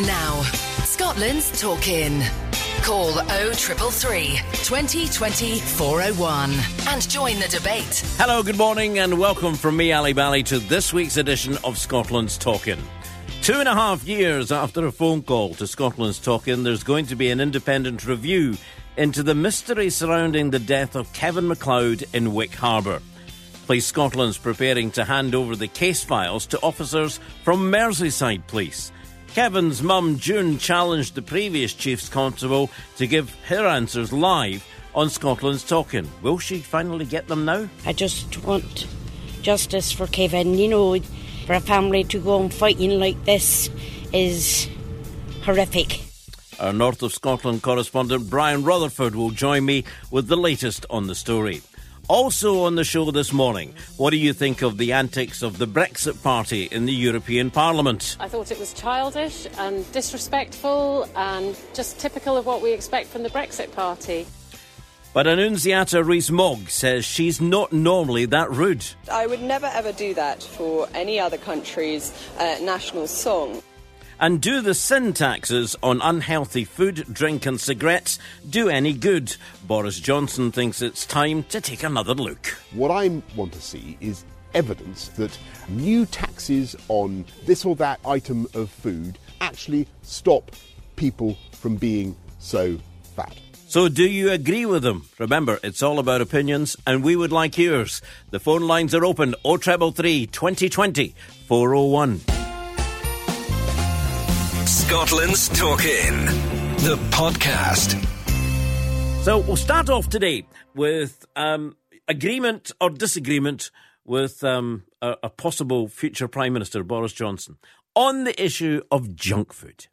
Now, Scotland's talking. Call 0333 2020 401 and join the debate. Hello, good morning, and welcome from me, Ally Bally, to this week's edition of Scotland's Talking. Two and a half years after a phone call to Scotland's Talking, there's going to be an independent review into the mystery surrounding the death of Kevin McLeod in Wick Harbour. Police Scotland's preparing to hand over the case files to officers from Merseyside Police. Kevin's mum, June, challenged the previous Chiefs Constable to give her answers live on Scotland's Talking. Will she finally get them now? I just want justice for Kevin. You know, for a family to go on fighting like this is horrific. Our North of Scotland correspondent Brian Rutherford will join me with the latest on the story. Also on the show this morning, what do you think of the antics of the Brexit Party in the European Parliament? I thought it was childish and disrespectful and just typical of what we expect from the Brexit Party. But Annunziata Rees-Mogg says she's not normally that rude. I would never ever do that for any other country's uh, national song. And do the sin taxes on unhealthy food, drink, and cigarettes do any good? Boris Johnson thinks it's time to take another look. What I want to see is evidence that new taxes on this or that item of food actually stop people from being so fat. So, do you agree with them? Remember, it's all about opinions, and we would like yours. The phone lines are open 0333 2020 401. Scotland's Talking, the podcast. So we'll start off today with um, agreement or disagreement with um, a, a possible future Prime Minister, Boris Johnson, on the issue of junk food.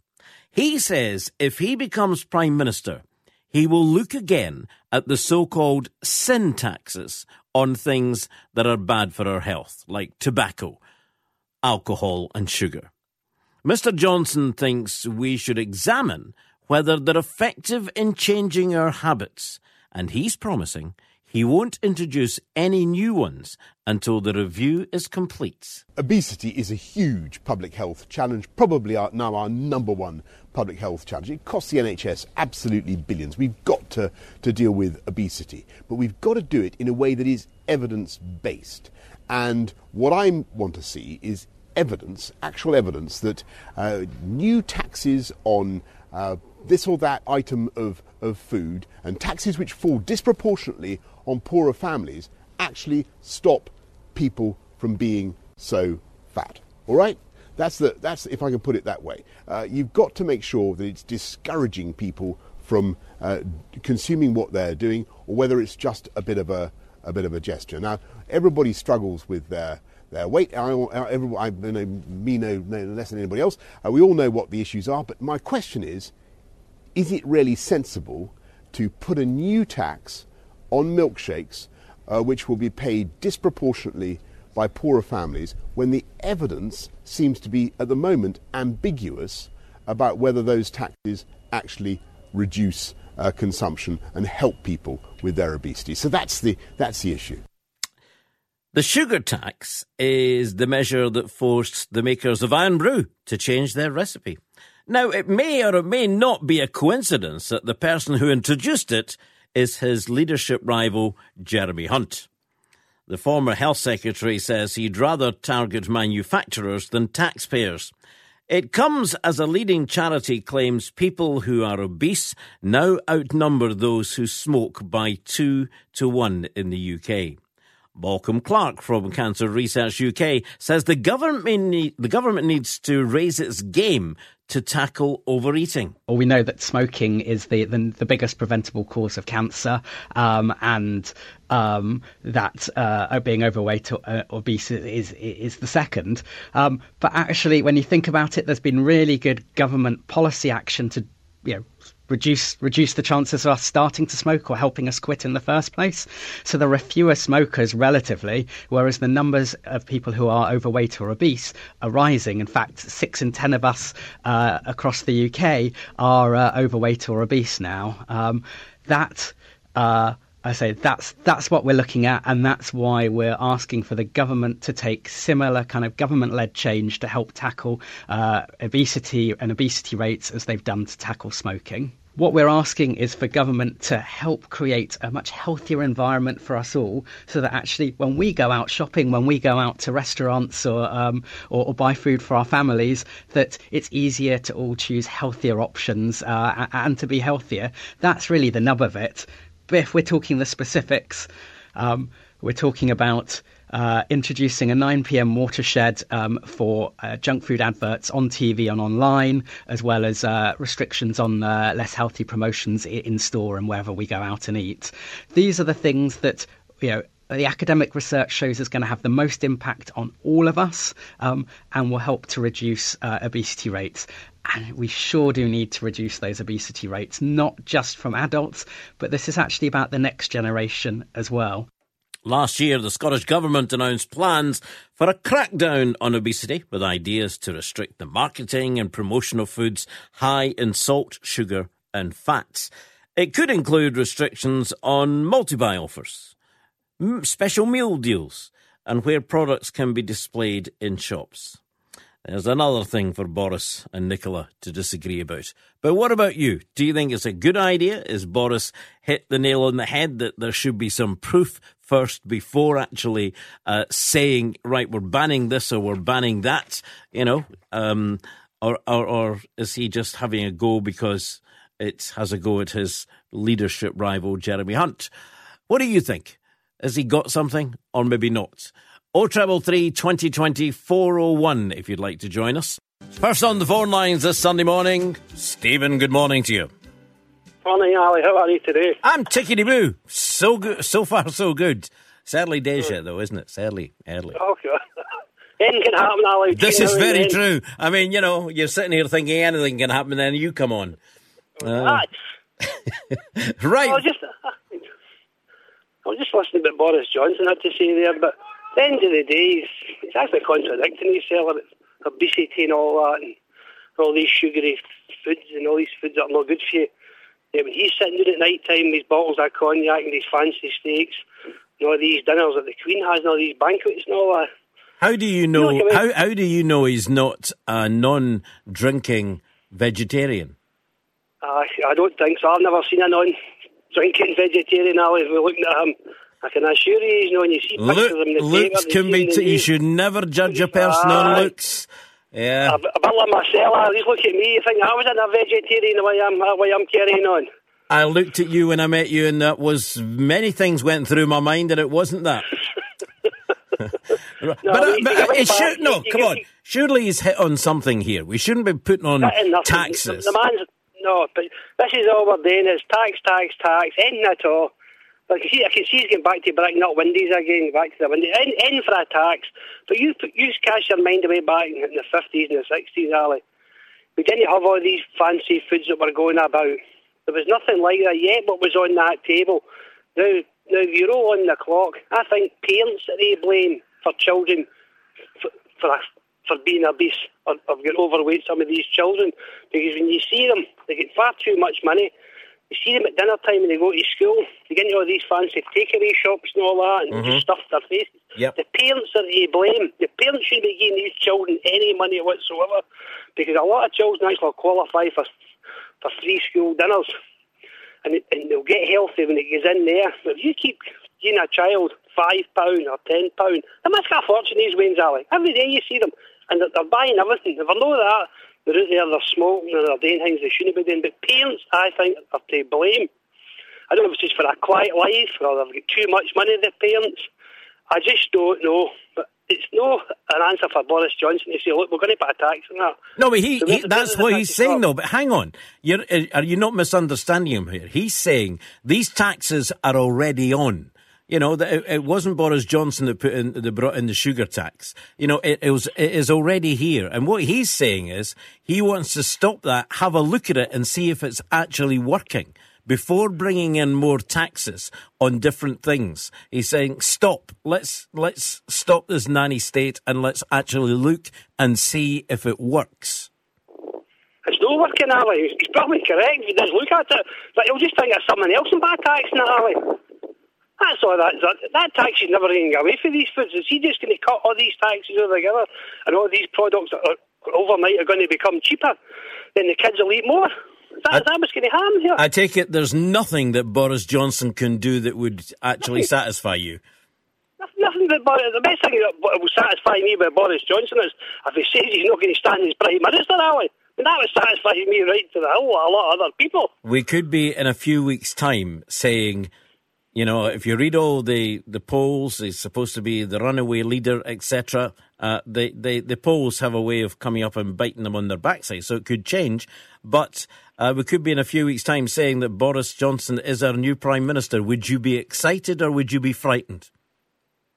He says if he becomes Prime Minister, he will look again at the so called sin taxes on things that are bad for our health, like tobacco, alcohol, and sugar. Mr. Johnson thinks we should examine whether they're effective in changing our habits, and he's promising he won't introduce any new ones until the review is complete. Obesity is a huge public health challenge, probably our, now our number one public health challenge. It costs the NHS absolutely billions. We've got to, to deal with obesity, but we've got to do it in a way that is evidence based. And what I want to see is evidence, actual evidence, that uh, new taxes on uh, this or that item of, of food and taxes which fall disproportionately on poorer families actually stop people from being so fat. All right? That's, the, that's if I can put it that way. Uh, you've got to make sure that it's discouraging people from uh, consuming what they're doing, or whether it's just a bit of a, a bit of a gesture. Now, everybody struggles with their their weight. I, I, I know me no, no, less than anybody else. Uh, we all know what the issues are, but my question is: Is it really sensible to put a new tax on milkshakes, uh, which will be paid disproportionately by poorer families, when the evidence seems to be at the moment ambiguous about whether those taxes actually reduce uh, consumption and help people with their obesity? So that's the that's the issue. The sugar tax is the measure that forced the makers of Irn-Bru to change their recipe. Now, it may or it may not be a coincidence that the person who introduced it is his leadership rival, Jeremy Hunt. The former health secretary says he'd rather target manufacturers than taxpayers. It comes as a leading charity claims people who are obese now outnumber those who smoke by two to one in the UK. Malcolm Clark from Cancer Research UK says the government need, the government needs to raise its game to tackle overeating. Well, we know that smoking is the the, the biggest preventable cause of cancer, um, and um, that uh, being overweight or uh, obese is is the second. Um, but actually, when you think about it, there's been really good government policy action to you know reduce reduce the chances of us starting to smoke or helping us quit in the first place. So there are fewer smokers relatively, whereas the numbers of people who are overweight or obese are rising. In fact, six in ten of us uh, across the UK are uh, overweight or obese now. Um, that uh, I say that's that's what we're looking at, and that's why we're asking for the government to take similar kind of government-led change to help tackle uh, obesity and obesity rates as they've done to tackle smoking. What we're asking is for government to help create a much healthier environment for us all, so that actually, when we go out shopping, when we go out to restaurants or um, or, or, buy food for our families, that it's easier to all choose healthier options uh, and to be healthier. That's really the nub of it But if we're talking the specifics, um, we're talking about uh, introducing a 9 p.m. watershed um, for uh, junk food adverts on TV and online, as well as uh, restrictions on uh, less healthy promotions in store and wherever we go out and eat. These are the things that you know the academic research shows is going to have the most impact on all of us um, and will help to reduce uh, obesity rates. And we sure do need to reduce those obesity rates, not just from adults, but this is actually about the next generation as well. Last year, the Scottish Government announced plans for a crackdown on obesity with ideas to restrict the marketing and promotion of foods high in salt, sugar, and fats. It could include restrictions on multi buy offers, special meal deals, and where products can be displayed in shops. There's another thing for Boris and Nicola to disagree about. But what about you? Do you think it's a good idea? Is Boris hit the nail on the head that there should be some proof first before actually uh, saying, right, we're banning this or we're banning that? You know, um, or, or or is he just having a go because it has a go at his leadership rival Jeremy Hunt? What do you think? Has he got something or maybe not? O treble three twenty twenty four oh one if you'd like to join us. First on the phone lines this Sunday morning, Stephen. Good morning to you. Morning, Ali. How are you today? I'm tickety boo. So good. So far, so good. It's early days yet, though, isn't it? It's early, early. Okay. anything can happen, Ali. This is very true. I mean, you know, you're sitting here thinking anything can happen, and then you come on. Uh, right. I was just, I was just listening to what Boris Johnson had to say there, but at the end of the day, it's actually contradicting himself about obesity and all that, and all these sugary foods and all these foods that are not good for you. Yeah, when he's sitting there at night time, with these bottles of cognac and these fancy steaks, and all these dinners that the Queen has and all these banquets and all that. How do you know? You know how how do you know he's not a non-drinking vegetarian? Uh, I don't think so. I've never seen a non-drinking vegetarian. Ali, If we're looking at him. I can assure you, you know, when you see Look, pictures of him, the looks can be. T- you should never judge a person uh, on looks. Yeah. A, a bit like myself. Just look at me. You think I was in a vegetarian the way I'm, the way I'm carrying on. I looked at you when I met you, and that was many things went through my mind, and it wasn't that. no, but, uh, but it should no. You, come you, on, surely he's hit on something here. We shouldn't be putting on taxes. The, the man's no, but this is all we're doing is tax, tax, tax, anything at all. I can see, I can see he's getting back to breaking up windies again, back to the windies, in, in for attacks. But you, you cast your mind away back in the 50s and the 60s, Ali. We didn't have all these fancy foods that were going about. There was nothing like that yet, what was on that table. Now, now you're all on the clock. I think parents that they blame for children for, for, for being obese or, or overweight, some of these children. Because when you see them, they get far too much money you see them at dinner time when they go to school, they get into all these fancy takeaway shops and all that and mm-hmm. just stuff their faces. Yep. The parents are to blame. The parents shouldn't be giving these children any money whatsoever because a lot of children actually qualify for for free school dinners and, and they'll get healthy when it goes in there. But if you keep giving a child five pound or ten pound, they must get a fortune these Wayne's Alley. Every day you see them and they're, they're buying everything. If I know that, they're out there, they're smoking and they're doing things they shouldn't be doing. But parents, I think, are to blame. I don't know if it's just for a quiet life or they've got too much money, the parents. I just don't know. But it's no an answer for Boris Johnson to say, look, we're going to put a tax on that. No, but he, so he that's what he's saying, though. But hang on. You're, uh, are you not misunderstanding him here? He's saying these taxes are already on. You know, it, wasn't Boris Johnson that put in, that brought in the sugar tax. You know, it, it was, it is already here. And what he's saying is he wants to stop that, have a look at it and see if it's actually working before bringing in more taxes on different things. He's saying, stop. Let's, let's stop this nanny state and let's actually look and see if it works. It's not working, Ali. He's probably correct. He does look at it, but he'll just think it's someone else in bad tax, Ali. That's all that, that, that tax is never going to get away from these foods. Is he just going to cut all these taxes altogether and all these products that are overnight are going to become cheaper? Then the kids will eat more. Is that, I- that what's going to happen here? I take it there's nothing that Boris Johnson can do that would actually satisfy you. Nothing but Boris. The best thing that will satisfy me with Boris Johnson is if he says he's not going to stand as Prime Minister, Ali. And that would satisfy me right to the lot, a lot of other people. We could be in a few weeks' time saying, you know, if you read all the, the polls, he's supposed to be the runaway leader, etc. Uh, the, the, the polls have a way of coming up and biting them on their backside, so it could change. But uh, we could be in a few weeks' time saying that Boris Johnson is our new Prime Minister. Would you be excited or would you be frightened?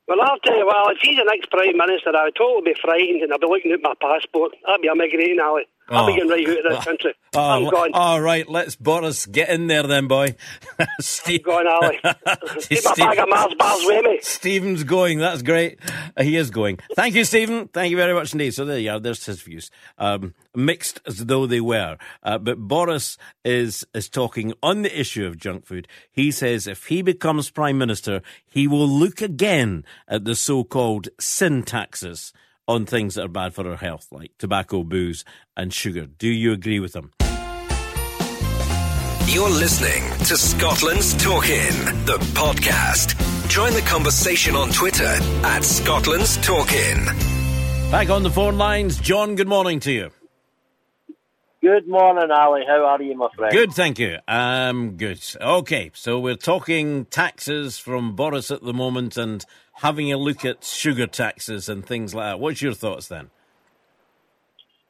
Well, I'll tell you, well, if he's the next Prime Minister, I would totally be frightened and I'd be looking at my passport. I'd be emigrating, Ali. I'll be Oh. getting right out of this country. Oh, I'm gone. all right, let's Boris get in there then, boy. Steve, Gone, Ali. Take my bag of Mars bars with me. Stephen's going. That's great. Uh, he is going. Thank you, Stephen. Thank you very much indeed. So there you are. There's his views. Um, mixed as though they were. Uh, but Boris is is talking on the issue of junk food. He says if he becomes prime minister, he will look again at the so-called sin taxes on things that are bad for our health, like tobacco, booze, and sugar. Do you agree with them? You're listening to Scotland's Talkin', the podcast. Join the conversation on Twitter at Scotland's Talkin'. Back on the phone lines, John. Good morning to you. Good morning, Ali. How are you, my friend? Good, thank you. Um, good. Okay, so we're talking taxes from Boris at the moment and having a look at sugar taxes and things like that. What's your thoughts then?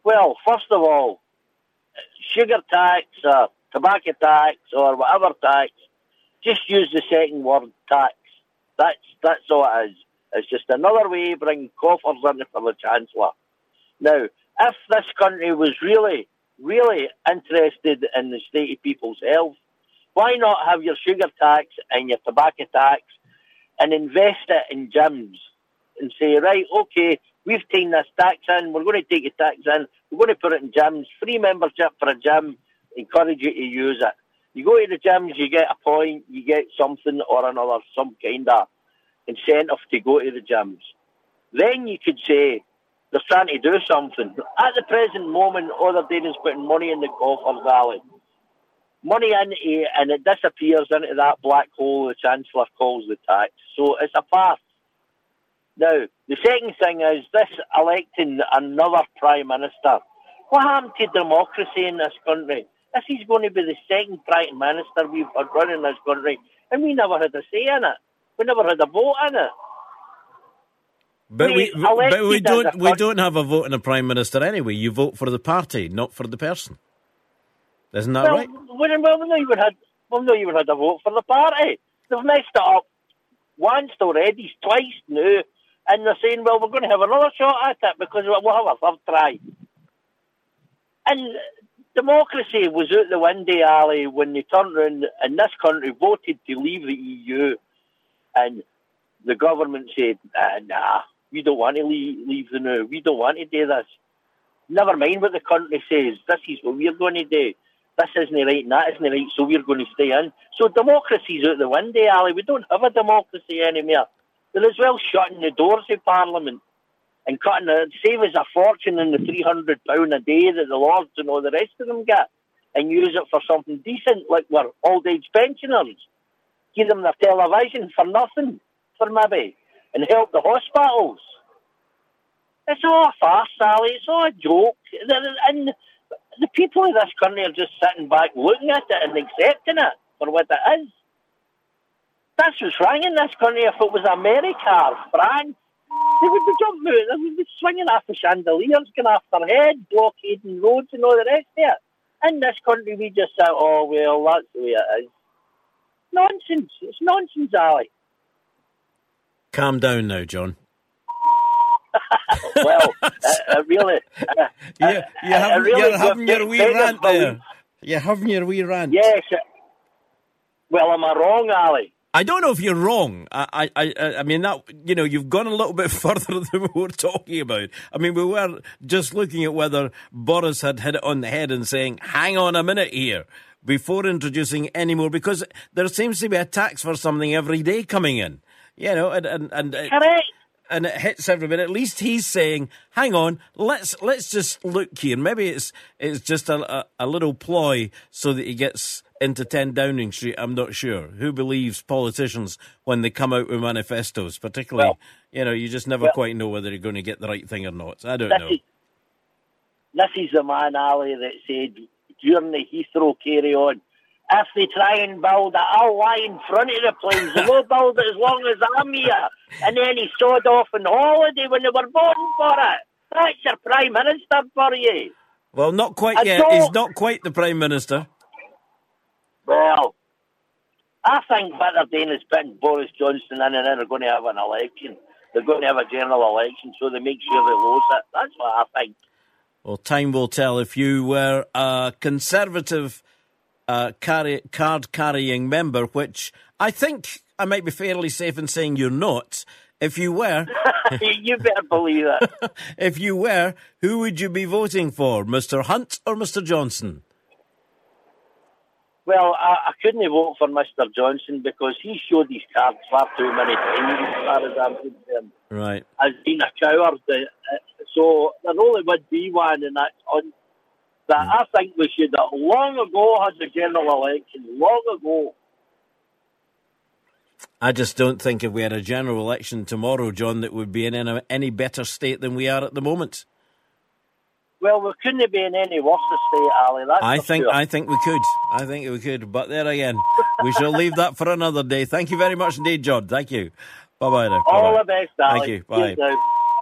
Well, first of all, sugar tax or tobacco tax or whatever tax, just use the second word tax. That's that's all it is. It's just another way of bringing coffers in for the Chancellor. Now, if this country was really, really interested in the state of people's health, why not have your sugar tax and your tobacco tax and invest it in gyms and say, right, okay, we've taken this tax in, we're going to take the tax in, we're going to put it in gyms, free membership for a gym, encourage you to use it. You go to the gyms, you get a point, you get something or another, some kind of incentive to go to the gyms. Then you could say they're trying to do something. At the present moment, all they're doing is putting money in the coffers, Ali. Money in it, and it disappears into that black hole the Chancellor calls the tax. So it's a farce. Now, the second thing is this electing another Prime Minister. What happened to democracy in this country? This is going to be the second Prime Minister we've had running this country, and we never had a say in it. We never had a vote in it. But We we, but we don't we don't have a vote in a prime minister anyway. You vote for the party, not for the person. Isn't that well, right? We, well, we not even had, we've not even had a vote for the party. They've messed it up once already, twice now, and they're saying, well, we're going to have another shot at it because we'll have a third try. And democracy was out the window, Ali, when they turned around and this country voted to leave the EU, and the government said, ah, nah, we don't want to leave, leave the now. We don't want to do this. Never mind what the country says. This is what we're going to do. This isn't right and that isn't right, so we're going to stay in. So democracy's out the window, Ali. We don't have a democracy anymore. They're as well shutting the doors of Parliament and cutting it, save us a fortune in the £300 a day that the Lords and all the rest of them get and use it for something decent, like we're old age pensioners. Give them their television for nothing, for maybe, and help the hospitals. It's all a farce, Sally. It's all a joke. And the people of this country are just sitting back looking at it and accepting it for what it is. That's what's wrong in this country. If it was America or France, they would be jumping out, they would be swinging off the chandeliers, going off their head, blockading roads and all the rest of it. In this country, we just say, oh, well, that's the way it is. Nonsense. It's nonsense, Ali. Calm down now, John. well, uh, uh, really. Uh, uh, you uh, having, really you're having your wee rant there. You're having your wee rant. Yes. Well, am I wrong, Ali? I don't know if you're wrong. I, I, I, I mean that you know you've gone a little bit further than we were talking about. I mean we were just looking at whether Boris had hit it on the head and saying, "Hang on a minute here." before introducing any more because there seems to be a tax for something every day coming in. You know, and and and Correct. and it hits everybody. At least he's saying, "Hang on, let's let's just look here. Maybe it's it's just a, a, a little ploy so that he gets into 10 Downing Street. I'm not sure. Who believes politicians when they come out with manifestos? Particularly, Well- you know, you just never well- quite know whether you're going to get the right thing or not. I don't This know. is, this is the man, Ali, that said during the Heathrow carry on, if they try and build it, I'll lie in front of the planes. They won't build it as long as I'm here. And then he sawed off on holiday when they were voting for it. That's your Prime Minister for you. Well, not quite I yet. don't- He's not quite the Prime Minister. Well, I think what they're doing is putting Boris Johnson in and then they're going to have an election. They're going to have a general election so they make sure they lose it. That's what I think. Well, time will tell. If you were a Conservative uh, carry, card carrying member, which I think I might be fairly safe in saying you're not, if you were, you better believe it. if you were, who would you be voting for, Mr. Hunt or Mr. Johnson? Well, I, I couldn't vote for Mr. Johnson because he showed his cards far too many times, as far as I'm concerned, Right. as being a coward. Uh, uh, so there only would be one, and that's on. That I think we should have long ago had a general election, long ago. I just don't think if we had a general election tomorrow, John, that we'd be in any, any better state than we are at the moment. Well, we couldn't be in any worse state, Ali. That's I think sure. I think we could. I think we could. But there again, we shall leave that for another day. Thank you very much indeed, John. Thank you. Bye bye now. All Bye-bye. the best, Ali. Thank you. Bye.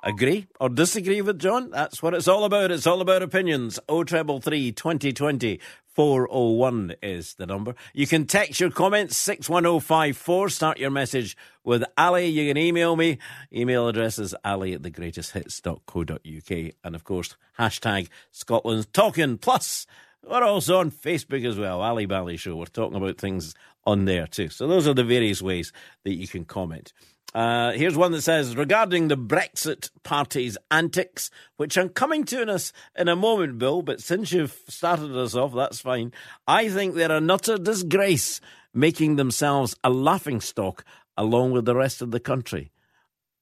Agree or disagree with John? That's what it's all about. It's all about opinions. O treble three twenty twenty four oh one is the number. You can text your comments six one oh five four. Start your message with Ali. You can email me. Email address is Ali at thegreatesthits.co.uk. And of course, hashtag Scotland's talking. Plus, we're also on Facebook as well. Ally Bally Show. We're talking about things on there too. So those are the various ways that you can comment. Uh, here's one that says regarding the Brexit party's antics, which I'm coming to us in a moment, Bill. But since you've started us off, that's fine. I think they're an utter disgrace, making themselves a laughing stock along with the rest of the country.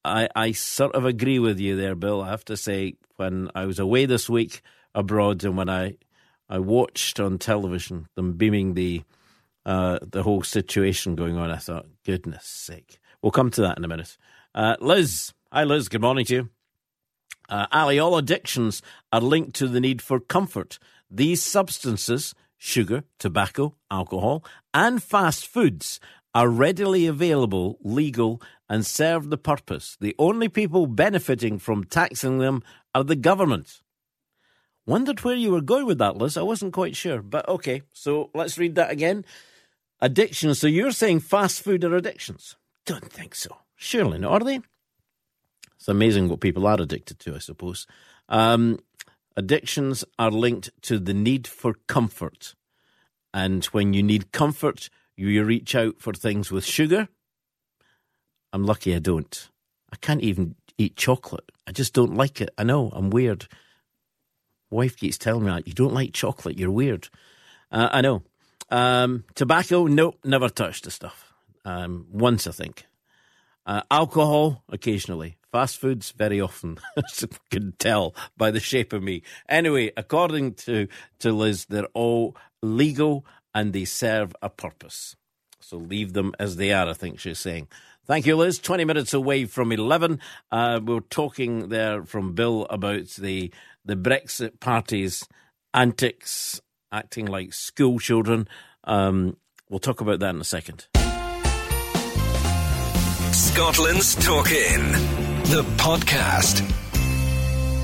I, I sort of agree with you there, Bill. I have to say, when I was away this week abroad, and when I I watched on television them beaming the uh, the whole situation going on, I thought, goodness sake. We'll come to that in a minute. Uh, Liz, hi Liz. Good morning to you. Uh, Ali, all addictions are linked to the need for comfort. These substances, sugar, tobacco, alcohol, and fast foods, are readily available, legal, and serve the purpose. The only people benefiting from taxing them are the government. Wondered where you were going with that, Liz. I wasn't quite sure, but okay. So let's read that again. Addictions. So you're saying fast food are addictions? Don't think so. Surely not, are they? It's amazing what people are addicted to, I suppose. Um, addictions are linked to the need for comfort. And when you need comfort, you reach out for things with sugar. I'm lucky I don't. I can't even eat chocolate. I just don't like it. I know, I'm weird. Wife keeps telling me that. You don't like chocolate, you're weird. Uh, I know. Um, tobacco, nope, never touched the stuff. Um, once, I think. Uh, alcohol, occasionally. Fast foods, very often. As you can tell by the shape of me. Anyway, according to, to Liz, they're all legal and they serve a purpose. So leave them as they are, I think she's saying. Thank you, Liz. 20 minutes away from 11. Uh, we we're talking there from Bill about the, the Brexit party's antics, acting like school children. Um, we'll talk about that in a second. Scotland's Talking, the podcast.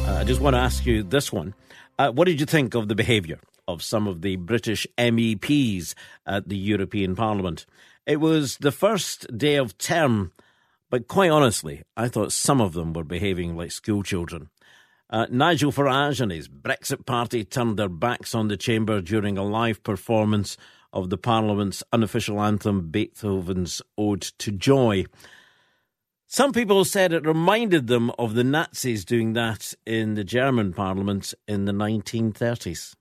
Uh, I just want to ask you this one. Uh, what did you think of the behaviour of some of the British MEPs at the European Parliament? It was the first day of term, but quite honestly, I thought some of them were behaving like schoolchildren. Uh, Nigel Farage and his Brexit party turned their backs on the chamber during a live performance of the Parliament's unofficial anthem, Beethoven's Ode to Joy. Some people said it reminded them of the Nazis doing that in the German parliament in the 1930s.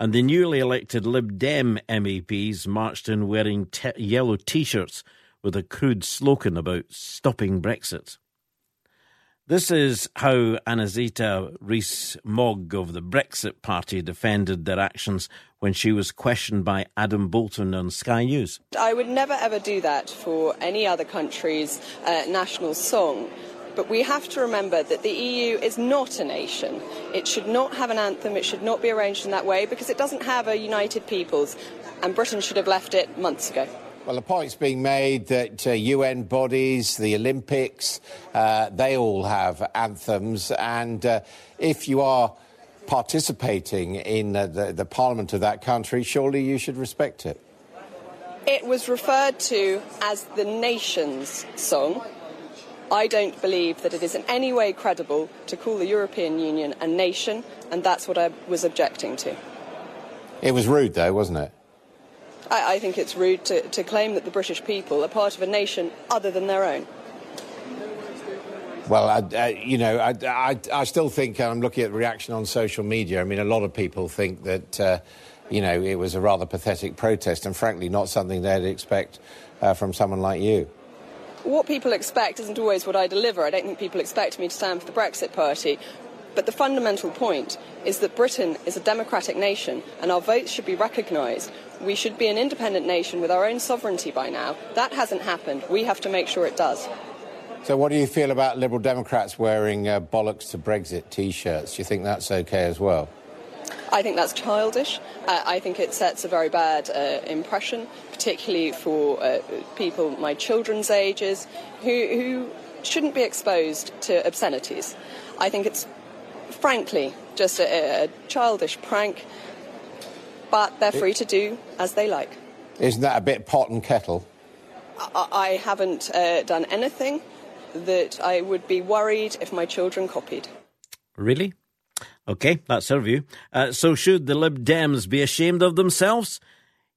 and the newly elected Lib Dem MEPs marched in wearing te- yellow t shirts with a crude slogan about stopping Brexit. This is how Annunziata Rees-Mogg of the Brexit Party defended their actions when she was questioned by Adam Boulton on Sky News. I would never ever do that for any other country's uh, national song. But we have to remember that the EU is not a nation. It should not have an anthem, it should not be arranged in that way because it doesn't have a united peoples, and Britain should have left it months ago. Well, the point's being made that uh, UN bodies, the Olympics, uh, they all have anthems. And uh, if you are participating in uh, the, the parliament of that country, surely you should respect it. It was referred to as the nation's song. I don't believe that it is in any way credible to call the European Union a nation, and that's what I was objecting to. It was rude, though, wasn't it? I, I think it's rude to, to claim that the British people are part of a nation other than their own. Well, I, uh, you know, I, I, I, still think I'm looking at the reaction on social media. I mean, a lot of people think that, uh, you know, it was a rather pathetic protest, and frankly, not something they'd expect uh, from someone like you. What people expect isn't always what I deliver. I don't think people expect me to stand for the Brexit Party. But the fundamental point is that Britain is a democratic nation and our votes should be recognised. We should be an independent nation with our own sovereignty by now. That hasn't happened. We have to make sure it does. So, what do you feel about Liberal Democrats wearing uh, bollocks to Brexit t shirts? Do you think that's okay as well? I think that's childish. Uh, I think it sets a very bad uh, impression, particularly for uh, people my children's ages who, who shouldn't be exposed to obscenities. I think it's frankly, just a, a childish prank, but they're free to do as they like. Isn't that a bit pot and kettle? I, I haven't uh, done anything that I would be worried if my children copied. Really? Okay, that's her view. Uh, so, should the Lib Dems be ashamed of themselves?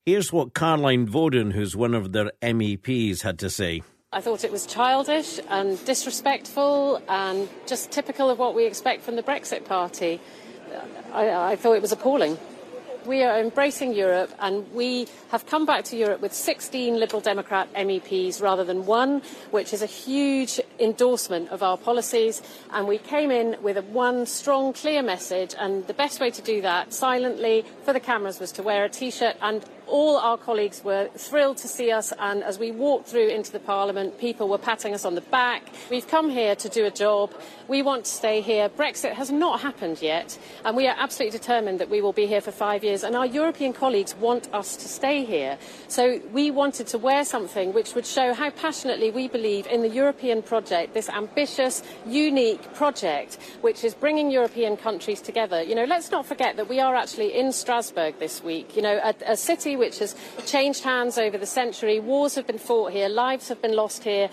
Here's what Caroline Voaden, who's one of their MEPs, had to say. I thought it was childish and disrespectful and just typical of what we expect from the Brexit Party. I, I thought it was appalling. We are embracing Europe and we have come back to Europe with 16 Liberal Democrat MEPs rather than one, which is a huge endorsement of our policies. And we came in with a one strong, clear message. And the best way to do that silently for the cameras was to wear a T shirt and all our colleagues were thrilled to see us, and as we walked through into the Parliament, people were patting us on the back. We've come here to do a job. We want to stay here. Brexit has not happened yet, and we are absolutely determined that we will be here for five years, and our European colleagues want us to stay here. So we wanted to wear something which would show how passionately we believe in the European project, this ambitious, unique project, which is bringing European countries together. You know, let's not forget that we are actually in Strasbourg this week, you know, a, a city which has changed hands over the century. Wars have been fought here, lives have been lost here.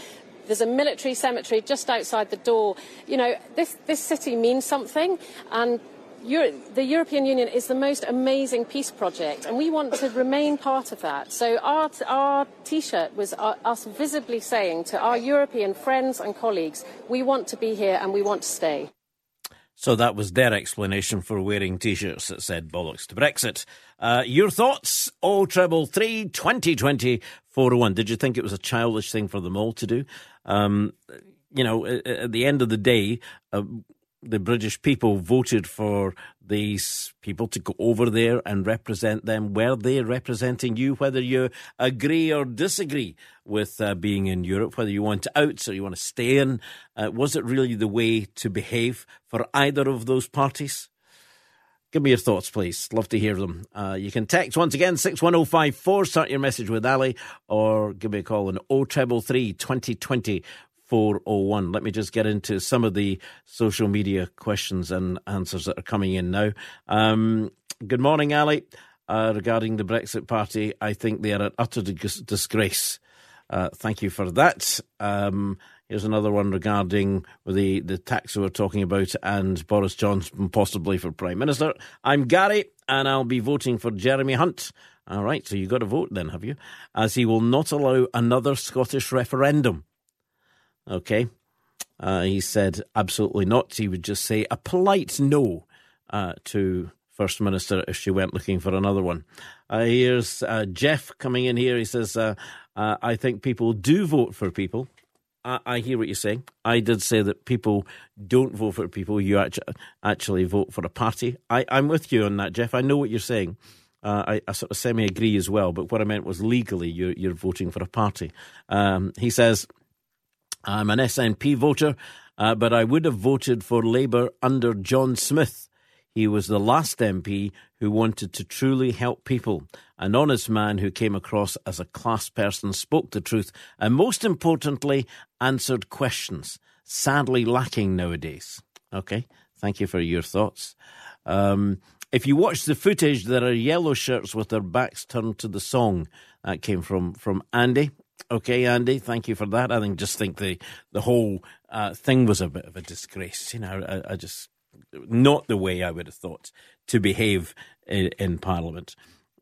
There's a military cemetery just outside the door. You know, this, this city means something, and Euro- the European Union is the most amazing peace project, and we want to remain part of that. So our, our T-shirt was uh, us visibly saying to our European friends and colleagues, we want to be here and we want to stay. So that was their explanation for wearing t-shirts that said bollocks to Brexit. Uh, your thoughts? Oh, treble three, 2020, 401. Did you think it was a childish thing for them all to do? Um, you know, at the end of the day, uh, the British people voted for these people to go over there and represent them. Were they representing you, whether you agree or disagree with uh, being in Europe, whether you want out or you want to stay in? Uh, was it really the way to behave for either of those parties? Give me your thoughts, please. Love to hear them. Uh, you can text once again, 61054, start your message with Ali, or give me a call on 0333 2020 401. Let me just get into some of the social media questions and answers that are coming in now. Um, good morning, Ali. Uh, regarding the Brexit Party, I think they are an utter disgrace. Uh, thank you for that. Um, here's another one regarding the, the tax we were talking about and Boris Johnson possibly for Prime Minister. I'm Gary, and I'll be voting for Jeremy Hunt. All right, so you got to vote then, have you? As he will not allow another Scottish referendum. Okay. Uh, he said absolutely not. He would just say a polite no uh, to First Minister if she went looking for another one. Uh, here's uh, Jeff coming in here. He says, uh, uh I think people do vote for people. I, hear what you're saying. I did say that people don't vote for people. You actually, actually vote for a party. I, am with you on that, Jeff. I know what you're saying. I, I, sort of semi agree as well, but what I meant was legally you're, you're voting for a party. Um, he says, I'm an SNP voter, uh, but I would have voted for Labour under John Smith. He was the last MP who wanted to truly help people, an honest man who came across as a class person, spoke the truth, and most importantly, answered questions, sadly lacking nowadays. Okay, thank you for your thoughts. Um, if you watch the footage, there are yellow shirts with their backs turned to the song. That came from, from Andy. Okay, Andy, thank you for that. I think just think the the whole uh, thing was a bit of a disgrace. You know, I, I, just not the way I would have thought to behave in, in Parliament.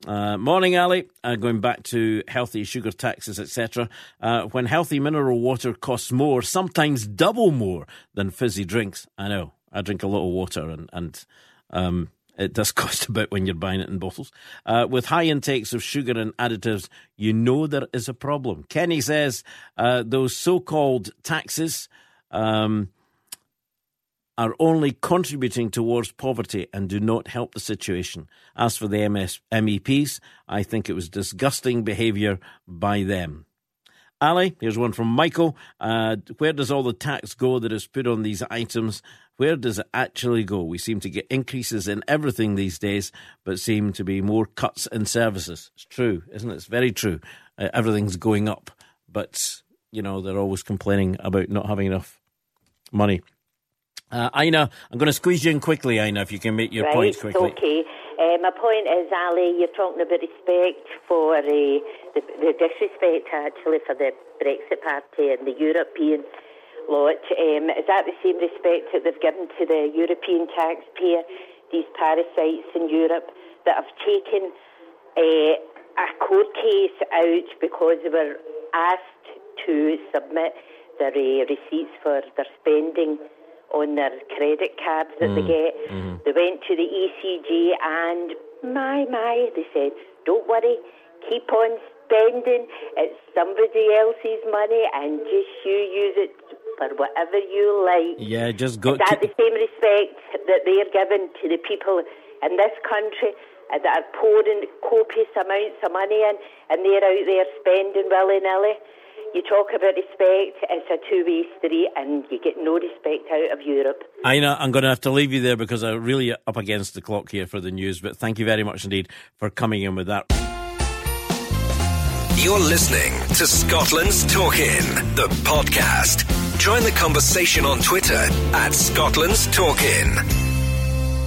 Uh, morning, Ali. Uh, going back to healthy sugar taxes, etc. Uh, when healthy mineral water costs more, sometimes double more than fizzy drinks. I know. I drink a lot of water, and and um, it does cost a bit when you're buying it in bottles. Uh, with high intakes of sugar and additives, you know there is a problem. Kenny says uh, those so called taxes um, are only contributing towards poverty and do not help the situation. As for the MS- MEPs, I think it was disgusting behaviour by them. Ali, here's one from Michael. Uh, where does all the tax go that is put on these items? Where does it actually go? We seem to get increases in everything these days, but seem to be more cuts in services. It's true, isn't it? It's very true. Uh, everything's going up, but, you know, they're always complaining about not having enough money. Uh, Ina, I'm going to squeeze you in quickly, Ina, if you can make your right, point quickly. Okay. Uh, my point is, Ali, you're talking about respect for uh, the, the disrespect actually for the Brexit Party and the European lot. Um, is that the same respect that they've given to the European taxpayer, these parasites in Europe that have taken uh, a court case out because they were asked to submit their uh, receipts for their spending on their credit cards that mm. they get. Mm-hmm. They went to the ECJ and my, my, they said, don't worry, keep on spending. It's somebody else's money and just you use it for whatever you like. Yeah, just go. Is that to... the same respect that they are given to the people in this country uh, that are pouring copious amounts of money in and they're out there spending willy nilly? you talk about respect, it's a two way street and you get no respect out of Europe. I know, I'm going to have to leave you there because I'm really up against the clock here for the news, but thank you very much indeed for coming in with that. You're listening to Scotland's Talkin, the podcast. Join the conversation on Twitter at Scotland's Talkin.